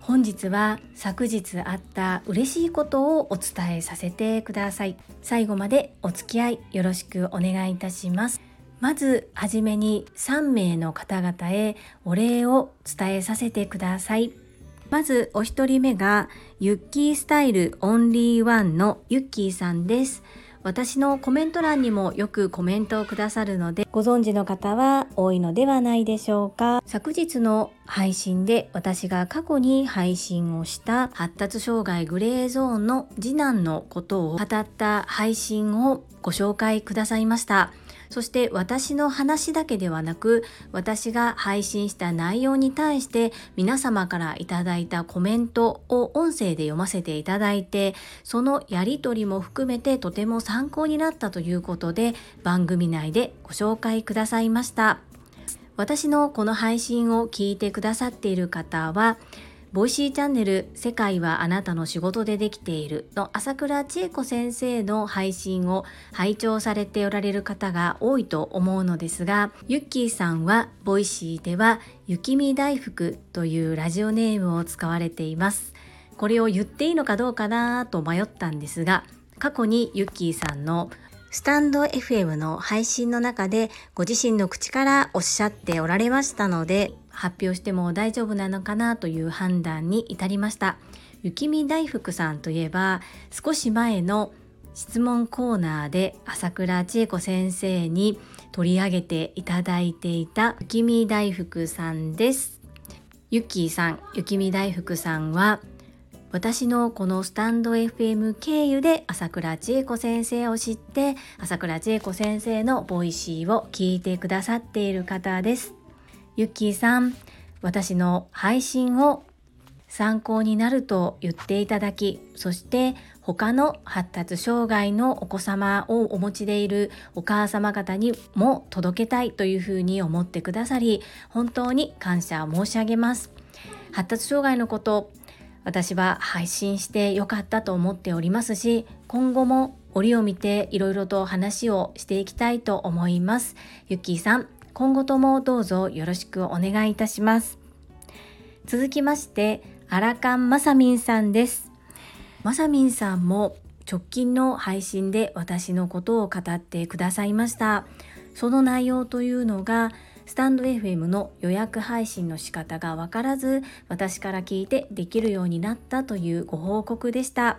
本日は昨日あった嬉しいことをお伝えさせてください。最後までお付き合いよろしくお願いいたします。まずはじめに3名の方々へお礼を伝えさせてください。まずお一人目がユッキースタイルオンリーワンのユッキーさんです。私のコメント欄にもよくコメントをくださるのでご存知の方は多いのではないでしょうか。昨日の配信で私が過去に配信をした発達障害グレーゾーンの次男のことを語った配信をご紹介くださいました。そして私の話だけではなく私が配信した内容に対して皆様からいただいたコメントを音声で読ませていただいてそのやり取りも含めてとても参考になったということで番組内でご紹介くださいました。私のこの配信を聞いてくださっている方は Voicy チャンネル「世界はあなたの仕事でできている」の朝倉千恵子先生の配信を拝聴されておられる方が多いと思うのですがユッキーさんは Voicy では「雪見大福」というラジオネームを使われています。これを言っていいのかどうかなと迷ったんですが過去にユッキーさんのスタンド FM の配信の中でご自身の口からおっしゃっておられましたので発表しても大丈夫なのかなという判断に至りました。雪見大福さんといえば少し前の質問コーナーで朝倉千恵子先生に取り上げていただいていた雪見大福さんです。ゆきさん雪見大福さんは私のこのスタンド FM 経由で朝倉千恵子先生を知って朝倉千恵子先生の Voicy を聞いてくださっている方です。ゆっきーさん私の配信を参考になると言っていただきそして他の発達障害のお子様をお持ちでいるお母様方にも届けたいというふうに思ってくださり本当に感謝申し上げます。発達障害のこと私は配信してよかったと思っておりますし今後も折を見ていろいろと話をしていきたいと思います。ゆっきーさん今後ともどうぞよろしくお願いいたします。続きましてアラカンマサミンさんです。マサミンさんも直近の配信で私のことを語ってくださいました。その内容というのがスタンド FM の予約配信の仕方がわからず私から聞いてできるようになったというご報告でした。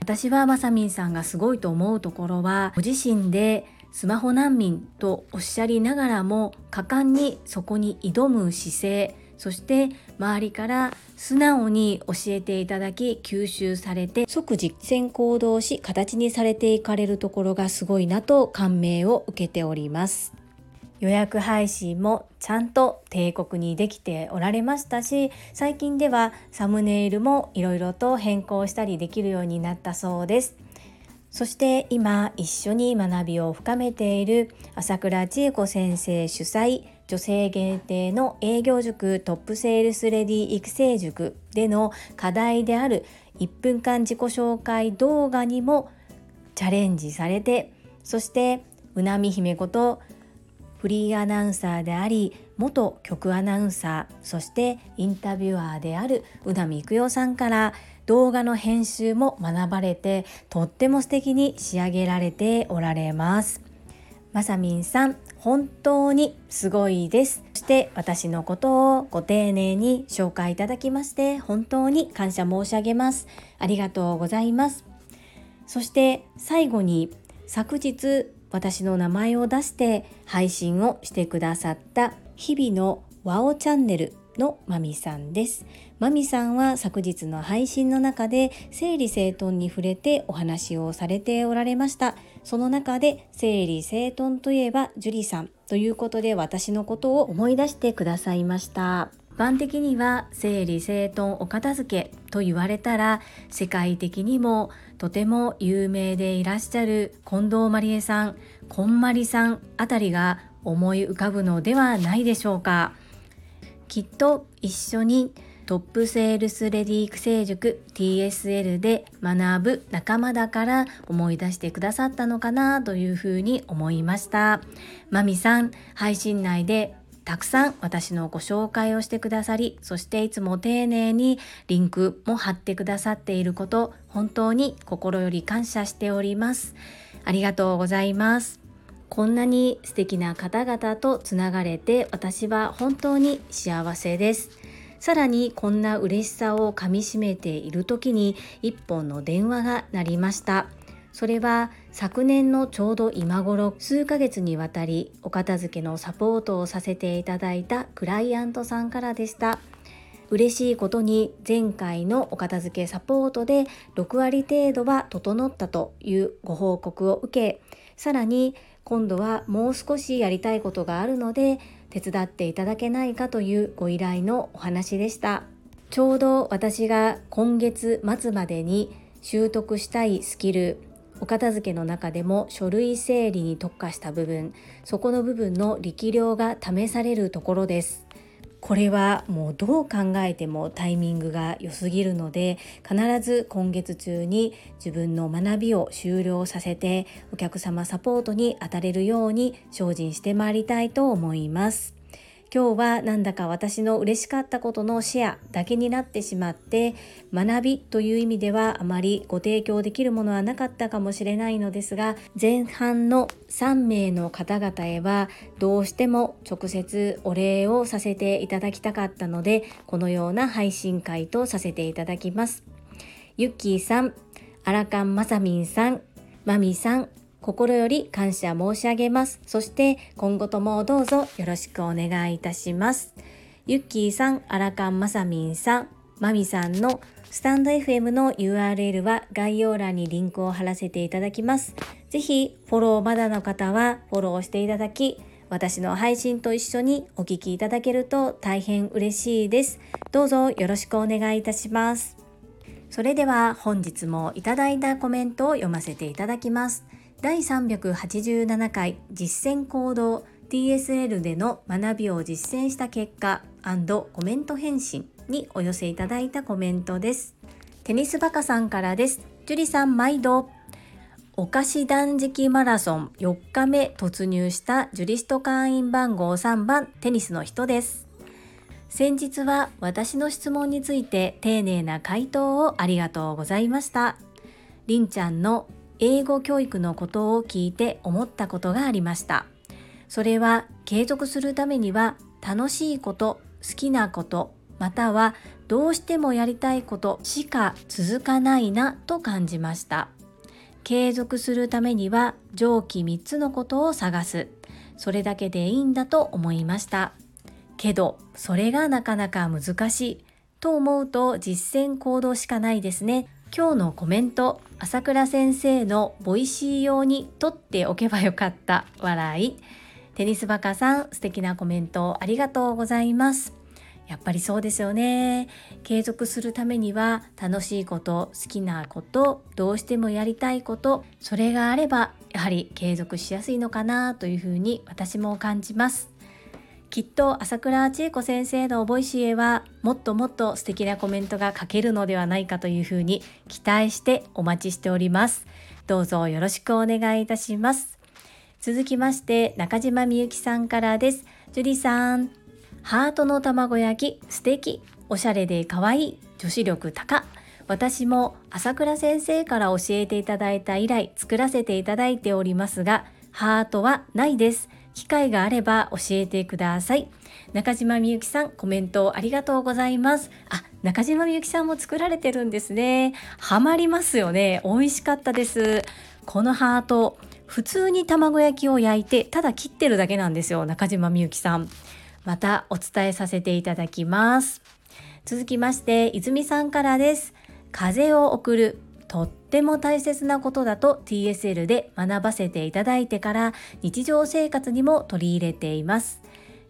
私はまさみんさんがすごいと思うところはご自身でスマホ難民とおっしゃりながらも果敢にそこに挑む姿勢そして周りから素直に教えていただき吸収されて即実践行動し形にされていかれるところがすごいなと感銘を受けております。予約配信もちゃんと帝国にできておられましたし最近ではサムネイルもいろいろと変更したりできるようになったそうです。そして今一緒に学びを深めている朝倉千恵子先生主催女性限定の営業塾トップセールスレディ育成塾での課題である1分間自己紹介動画にもチャレンジされてそしてうなみ姫ことフリーアナウンサーであり元局アナウンサーそしてインタビュアーである宇田美育代さんから動画の編集も学ばれてとっても素敵に仕上げられておられます。まさみんさん本当にすごいです。そして私のことをご丁寧に紹介いただきまして本当に感謝申し上げます。ありがとうございます。そして最後に昨日私の名前を出して配信をしてくださった日々のワオチャンネルのまみさんです。まみさんは昨日の配信の中で整理整頓に触れてお話をされておられました。その中で整理整頓といえば樹里さんということで私のことを思い出してくださいました。一般的には整理整頓お片付けと言われたら世界的にもとても有名でいらっしゃる近藤まりえさん、こんまりさんあたりが思い浮かぶのではないでしょうか。きっと一緒にトップセールスレディ育成塾 TSL で学ぶ仲間だから思い出してくださったのかなというふうに思いました。まみさん、配信内でたくさん私のご紹介をしてくださり、そしていつも丁寧にリンクも貼ってくださっていること、本当に心より感謝しております。ありがとうございます。こんなに素敵な方々とつながれて私は本当に幸せです。さらにこんな嬉しさをかみしめている時に一本の電話が鳴りましたそれは昨年のちょうど今頃数ヶ月にわたりお片付けのサポートをさせていただいたクライアントさんからでした嬉しいことに前回のお片付けサポートで6割程度は整ったというご報告を受けさらに今度はもう少しやりたいことがあるので手伝っていただけないかというご依頼のお話でした。ちょうど私が今月末までに習得したいスキルお片付けの中でも書類整理に特化した部分そこの部分の力量が試されるところです。これはもうどう考えてもタイミングが良すぎるので必ず今月中に自分の学びを終了させてお客様サポートに当たれるように精進してまいりたいと思います。今日はなんだか私の嬉しかったことのシェアだけになってしまって学びという意味ではあまりご提供できるものはなかったかもしれないのですが前半の3名の方々へはどうしても直接お礼をさせていただきたかったのでこのような配信会とさせていただきます。ゆっきーさん、アラカンまさみんさん、まみさん、心より感謝申し上げます。そして今後ともどうぞよろしくお願いいたします。ゆっきーさん、アラカンマサミンさん、マミさんのスタンド FM の URL は概要欄にリンクを貼らせていただきます。ぜひフォローまだの方はフォローしていただき、私の配信と一緒にお聞きいただけると大変嬉しいです。どうぞよろしくお願いいたします。それでは本日もいただいたコメントを読ませていただきます。第387回実践行動 TSL での学びを実践した結果コメント返信にお寄せいただいたコメントです。テニスバカさんからです。樹里さん毎度。お菓子断食マラソン4日目突入したジュリスト会員番号3番テニスの人です。先日は私の質問について丁寧な回答をありがとうございました。りんちゃんの英語教育のことを聞いて思ったことがありました。それは継続するためには楽しいこと好きなことまたはどうしてもやりたいことしか続かないなと感じました。継続するためには上記3つのことを探す。それだけでいいんだと思いました。けどそれがなかなか難しいと思うと実践行動しかないですね。今日のコメント朝倉先生の Voicy 用に取っておけばよかった笑い。テニスバカさん素敵なコメントありがとうございます。やっぱりそうですよね。継続するためには楽しいこと好きなことどうしてもやりたいことそれがあればやはり継続しやすいのかなというふうに私も感じます。きっと朝倉千恵子先生の Voicy へはもっともっと素敵なコメントが書けるのではないかというふうに期待してお待ちしております。どうぞよろしくお願いいたします。続きまして中島みゆきさんからです。樹里さん、ハートの卵焼き素敵、おしゃれで可愛い、女子力高。私も朝倉先生から教えていただいた以来作らせていただいておりますが、ハートはないです。機会があれば教えてください。中島みゆきさん、コメントありがとうございます。あ、中島みゆきさんも作られてるんですね。ハマりますよね。美味しかったです。このハート、普通に卵焼きを焼いて、ただ切ってるだけなんですよ。中島みゆきさん。またお伝えさせていただきます。続きまして、泉さんからです。風を送る。とっても大切なことだと TSL で学ばせていただいてから日常生活にも取り入れています。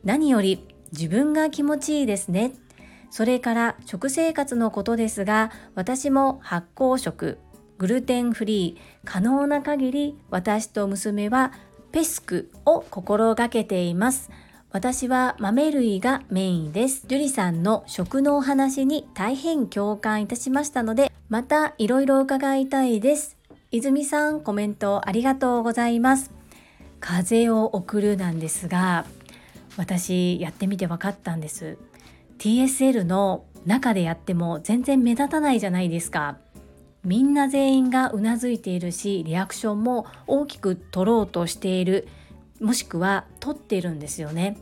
何より自分が気持ちいいですね。それから食生活のことですが私も発酵食グルテンフリー可能な限り私と娘はペスクを心がけています私は豆類がメインです。樹里さんの食のお話に大変共感いたしましたので、またいろいろ伺いたいです。泉さん、コメントありがとうございます。風を送るなんですが、私やってみて分かったんです。TSL の中でやっても全然目立たないじゃないですか。みんな全員がうなずいているし、リアクションも大きく取ろうとしている。もしくは取っているんですよね。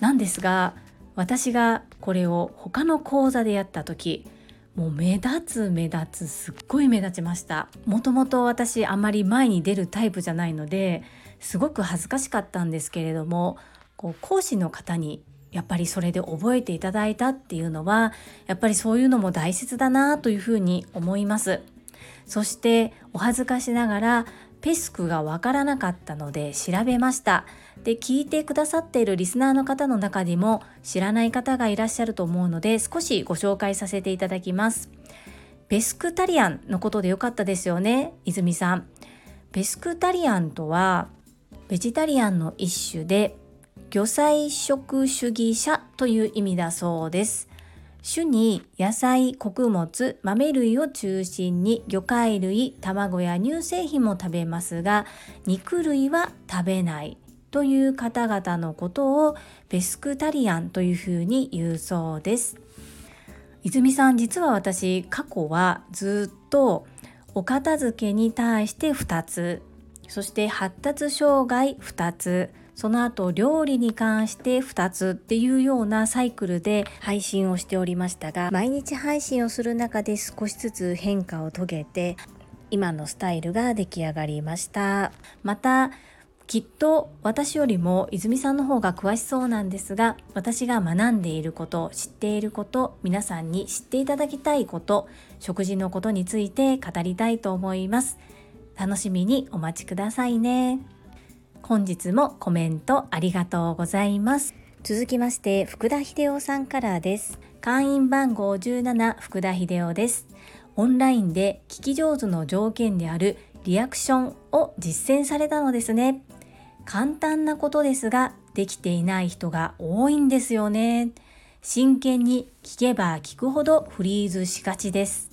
なんですが私がこれを他の講座でやった時もう目立つ目立つすっごい目立ちましたもともと私あまり前に出るタイプじゃないのですごく恥ずかしかったんですけれどもこう講師の方にやっぱりそれで覚えていただいたっていうのはやっぱりそういうのも大切だなというふうに思いますそしてお恥ずかしながらペスクがわからなかったので調べました。で聞いてくださっているリスナーの方の中にも知らない方がいらっしゃると思うので少しご紹介させていただきます。ペスクタリアンのことでよかったですよね泉さん。ペスクタリアンとはベジタリアンの一種で魚菜食主義者という意味だそうです。主に野菜、穀物、豆類を中心に魚介類、卵や乳製品も食べますが、肉類は食べないという方々のことをペスクタリアンというふうに言うそうです。泉さん、実は私、過去はずっとお片付けに対して2つ、そして発達障害2つ、その後料理に関して2つっていうようなサイクルで配信をしておりましたが毎日配信をする中で少しずつ変化を遂げて今のスタイルが出来上がりました。またきっと私よりも泉さんの方が詳しそうなんですが私が学んでいること知っていること皆さんに知っていただきたいこと食事のことについて語りたいと思います。楽しみにお待ちくださいね。本日もコメントありがとうございます。続きまして福田秀夫さんからです。会員番号17福田秀夫です。オンラインで聞き上手の条件であるリアクションを実践されたのですね。簡単なことですができていない人が多いんですよね。真剣に聞けば聞くほどフリーズしがちです。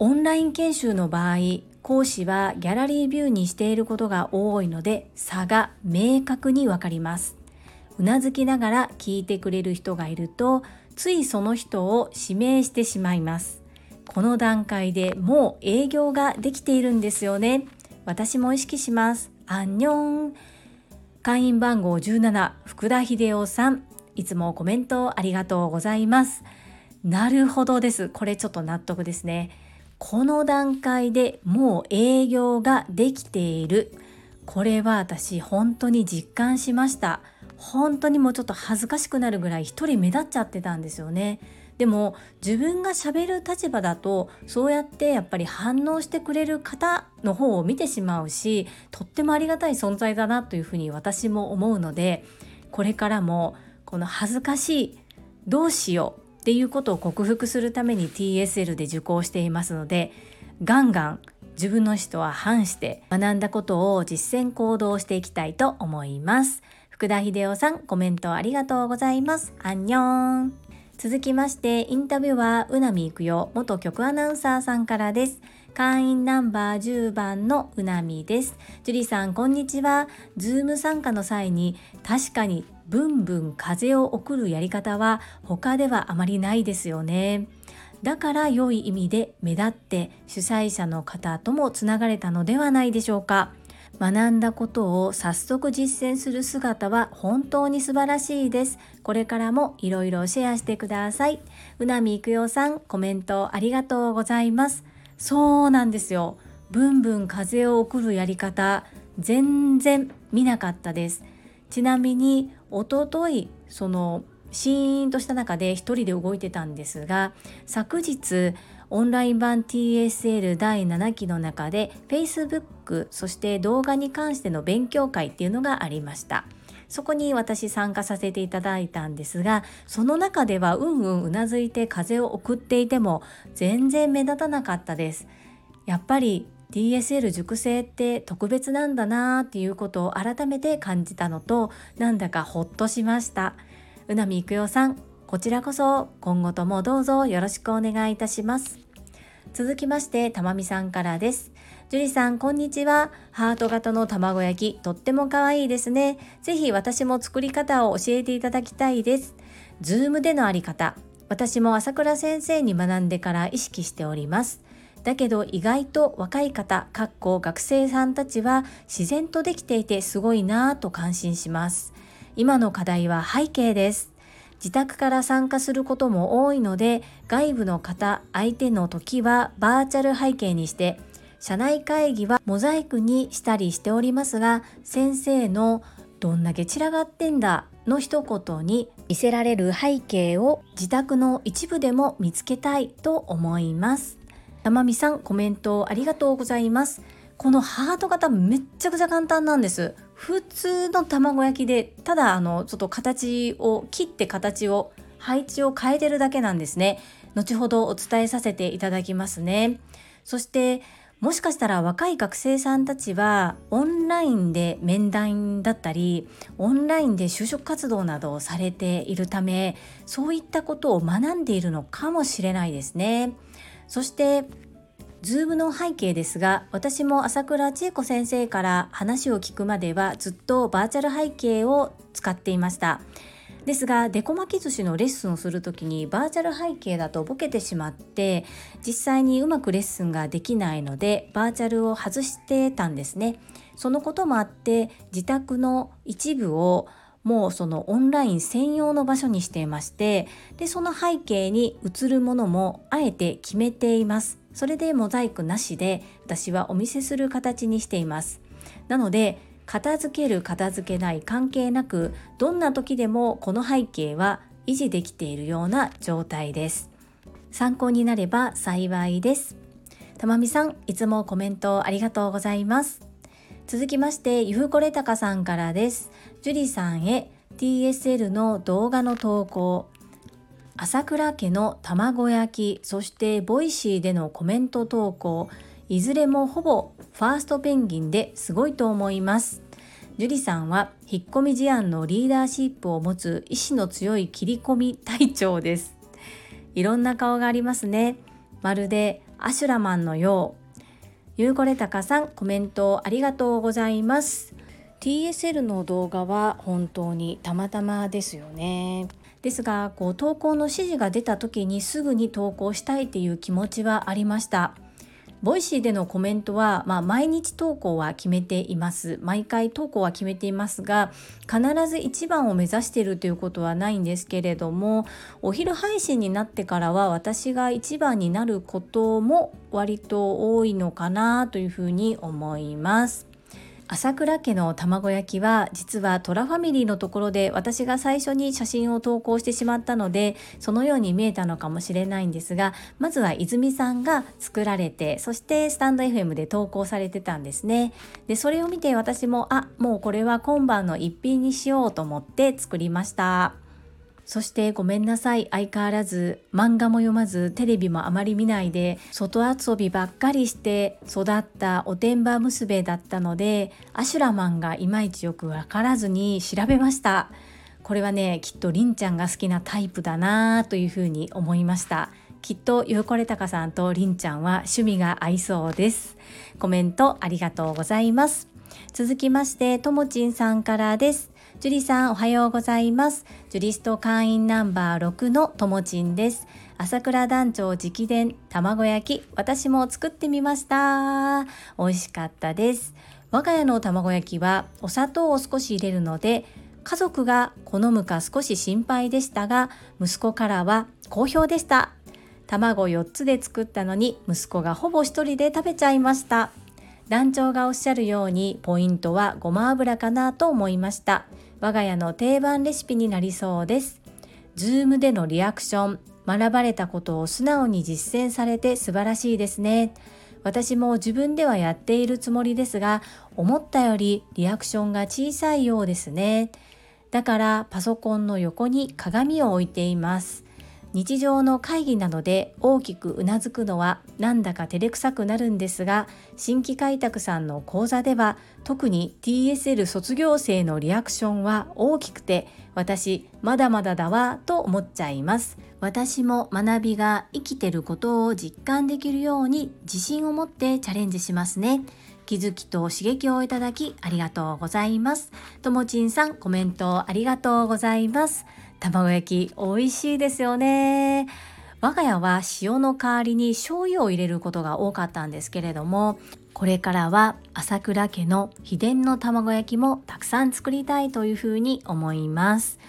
オンライン研修の場合、講師はギャラリービューにしていることが多いので差が明確にわかります。うなずきながら聞いてくれる人がいるとついその人を指名してしまいます。この段階でもう営業ができているんですよね。私も意識します。アンニョン。会員番号17福田秀夫さん。いつもコメントありがとうございます。なるほどです。これちょっと納得ですね。この段階でもう営業ができている。これは私本当に実感しました。本当にもうちょっと恥ずかしくなるぐらい一人目立っちゃってたんですよね。でも自分がしゃべる立場だとそうやってやっぱり反応してくれる方の方を見てしまうしとってもありがたい存在だなというふうに私も思うのでこれからもこの恥ずかしいどうしようっていうことを克服するために TSL で受講していますのでガンガン自分の意思とは反して学んだことを実践行動していきたいと思います。福田秀夫さんコメントありがとうございます。アンニョン。続きましてインタビューはうなみいくよ。元局アナウンサーさんからです。会員ナンバー10番のうなみです。樹里さん、こんにちは。ズーム参加の際に確かにブンブン風を送るやり方は他ではあまりないですよね。だから良い意味で目立って主催者の方ともつながれたのではないでしょうか。学んだことを早速実践する姿は本当に素晴らしいです。これからもいろいろシェアしてください。うなみいくよさん、コメントありがとうございます。そうなんですよ。ブンブン風を送るやり方、全然見なかったです。ちなみにおとといそのシーンとした中で一人で動いてたんですが昨日オンライン版 TSL 第7期の中で Facebook そして動画に関しての勉強会っていうのがありました。そこに私参加させていただいたんですがその中ではうんうんうなずいて風を送っていても全然目立たなかったです。やっぱり DSL 熟成って特別なんだなーっていうことを改めて感じたのとなんだかほっとしました。うなみいくよさんこちらこそ今後ともどうぞよろしくお願いいたします。続きましてたまみさんからです。樹里さんこんにちは。ハート型の卵焼きとっても可愛いですね。ぜひ私も作り方を教えていただきたいです。Zoom でのあり方私も朝倉先生に学んでから意識しております。だけど意外と若い方、かっこ学生さんたちは自然とできていてすごいなぁと感心します。今の課題は背景です。自宅から参加することも多いので、外部の方、相手の時はバーチャル背景にして、社内会議はモザイクにしたりしておりますが、先生のどんだけ散らがってんだの一言に見せられる背景を自宅の一部でも見つけたいと思います。山美さんコメントありがとうございます。このハート型めっちゃくちゃ簡単なんです。普通の卵焼きでただあのちょっと形を切って形を配置を変えてるだけなんですね。後ほどお伝えさせていただきますね。そしてもしかしたら若い学生さんたちはオンラインで面談だったりオンラインで就職活動などをされているためそういったことを学んでいるのかもしれないですね。そして Zoom の背景ですが私も朝倉千恵子先生から話を聞くまではずっとバーチャル背景を使っていました。ですがデコ巻き寿司のレッスンをする時にバーチャル背景だとボケてしまって実際にうまくレッスンができないのでバーチャルを外してたんですね。そのこともあって自宅の一部をもうそのオンライン専用の場所にしていましてでその背景に映るものもあえて決めています。それでモザイクなしで私はお見せする形にしています。なので片付ける片付けない関係なくどんな時でもこの背景は維持できているような状態です。参考になれば幸いです。たまみさんいつもコメントありがとうございます。続きましてゆうこれたかさんからです。樹里さんへ TSL の動画の投稿。朝倉家の卵焼きそして Voicy でのコメント投稿。いずれもほぼファーストペンギンですごいと思います。樹里さんは引っ込み思案のリーダーシップを持つ意志の強い切り込み隊長です。いろんな顔がありますね。まるでアシュラマンのよう。ゆうこれたかさんコメントありがとうございます。TSL の動画は本当にたまたまですよね。ですがこう投稿の指示が出た時にすぐに投稿したいっていう気持ちはありました。 Voicy でのコメントは、まあ、毎日投稿は決めています。毎回投稿は決めていますが、必ず一番を目指しているということはないんですけれども、お昼配信になってからは私が一番になることも割と多いのかなというふうに思います。朝倉家の卵焼きは実はトラファミリーのところで私が最初に写真を投稿してしまったのでそのように見えたのかもしれないんですがまずは泉さんが作られてそしてスタンド FM で投稿されてたんですね。でそれを見て私もあもうこれは今晩の一品にしようと思って作りました。そしてごめんなさい。相変わらず漫画も読まずテレビもあまり見ないで外遊びばっかりして育ったおてんば娘だったのでアシュラマンがいまいちよくわからずに調べました。これはねきっとりんちゃんが好きなタイプだなというふうに思いました。きっとゆうこれたかさんとりんちゃんは趣味が合いそうです。コメントありがとうございます。続きましてともちんさんからです。ジュリさんおはようございます。ジュリスト会員ナンバー6のともちんです。朝倉団長直伝卵焼き、私も作ってみました。美味しかったです。我が家の卵焼きはお砂糖を少し入れるので、家族が好むか少し心配でしたが、息子からは好評でした。卵4つで作ったのに息子がほぼ1人で食べちゃいました。団長がおっしゃるようにポイントはごま油かなと思いました。我が家の定番レシピになりそうです。Zoom でのリアクション、学ばれたことを素直に実践されて素晴らしいですね。私も自分ではやっているつもりですが、思ったよりリアクションが小さいようですね。だからパソコンの横に鏡を置いています。日常の会議などで大きくうなずくのはなんだか照れくさくなるんですが新規開拓さんの講座では特に TSL 卒業生のリアクションは大きくて私まだまだだわと思っちゃいます。私も学びが生きてることを実感できるように自信を持ってチャレンジしますね。気づきと刺激をいただきありがとうございます。ともちんさんコメントありがとうございます。卵焼き美味しいですよね。我が家は塩の代わりに醤油を入れることが多かったんですけれどもこれからは朝倉家の秘伝の卵焼きもたくさん作りたいというふうに思います。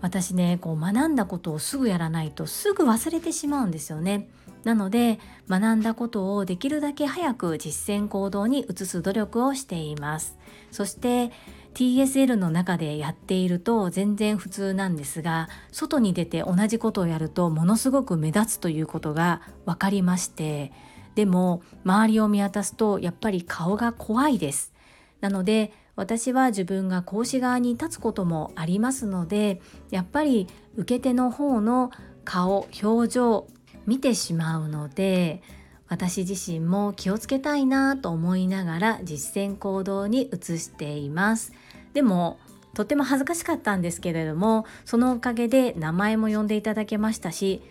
私ねこう学んだことをすぐやらないとすぐ忘れてしまうんですよね。なので学んだことをできるだけ早く実践行動に移す努力をしています。そして TSL の中でやっていると全然普通なんですが外に出て同じことをやるとものすごく目立つということが分かりましてでも周りを見渡すとやっぱり顔が怖いです。なので私は自分が講師側に立つこともありますのでやっぱり受け手の方の顔表情見てしまうので私自身も気をつけたいなと思いながら実践行動に移しています。でもとても恥ずかしかったんですけれどもそのおかげで名前も呼んでいただけましたし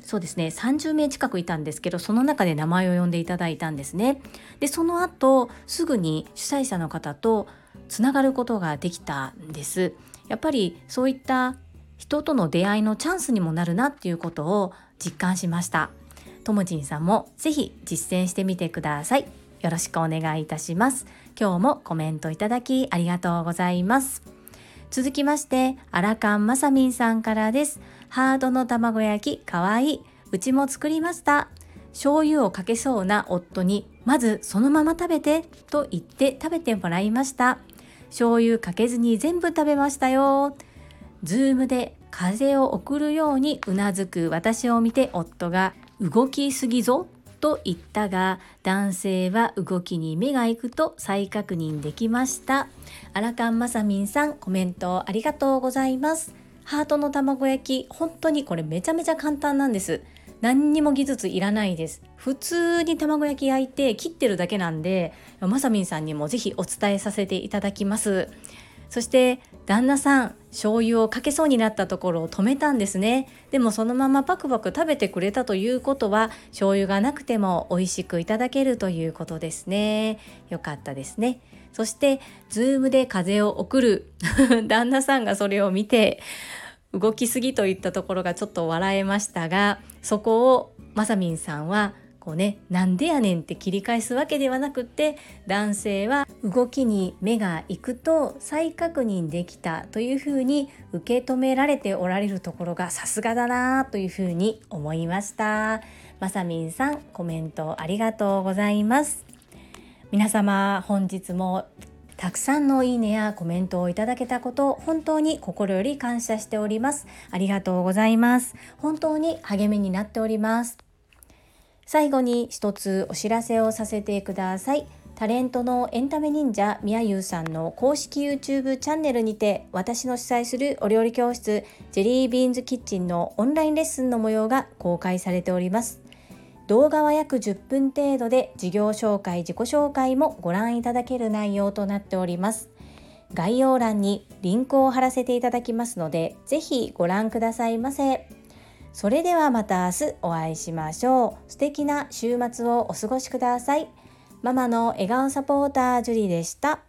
そうですね30名近くいたんですけどその中で名前を呼んでいただいたんですね。でその後すぐに主催者の方とつながることができたんです。やっぱりそういった人との出会いのチャンスにもなるなっていうことを実感しました。ともちんさんもぜひ実践してみてください。よろしくお願いいたします。今日もコメントいただきありがとうございます。続きましてアラカンマサミンさんからです。ハードの卵焼きかわいい。うちも作りました。醤油をかけそうな夫にまずそのまま食べてと言って食べてもらいました。醤油かけずに全部食べましたよ。ズームで風を送るようにうなずく私を見て夫が動きすぎぞと言ったが男性は動きに目が行くと再確認できました。アラカンマサミンさんコメントありがとうございます。ハートの卵焼き本当にこれめちゃめちゃ簡単なんです。何にも技術いらないです。普通に卵焼き焼いて切ってるだけなんでまさみんさんにもぜひお伝えさせていただきます。そして旦那さん醤油をかけそうになったところを止めたんですね。でもそのままパクパク食べてくれたということは醤油がなくても美味しくいただけるということですね。よかったですね。そしてズームで風を送る 旦那さんがそれを見て動きすぎといったところがちょっと笑えましたがそこをまさみんさんはこうねなんでやねんって切り返すわけではなくって男性は動きに目が行くと再確認できたというふうに受け止められておられるところがさすがだなというふうに思いました。まさみんさんコメントありがとうございます。皆様本日もたくさんのいいねやコメントをいただけたこと本当に心より感謝しております。ありがとうございます。本当に励みになっております。最後に一つお知らせをさせてください。タレントのエンタメ忍者みやゆうさんの公式 YouTube チャンネルにて私の主催するお料理教室ジェリービーンズキッチンのオンラインレッスンの模様が公開されております。動画は約10分程度で事業紹介自己紹介もご覧いただける内容となっております。概要欄にリンクを貼らせていただきますのでぜひご覧くださいませ。それではまた明日お会いしましょう。素敵な週末をお過ごしください。ママの笑顔サポータージュリでした。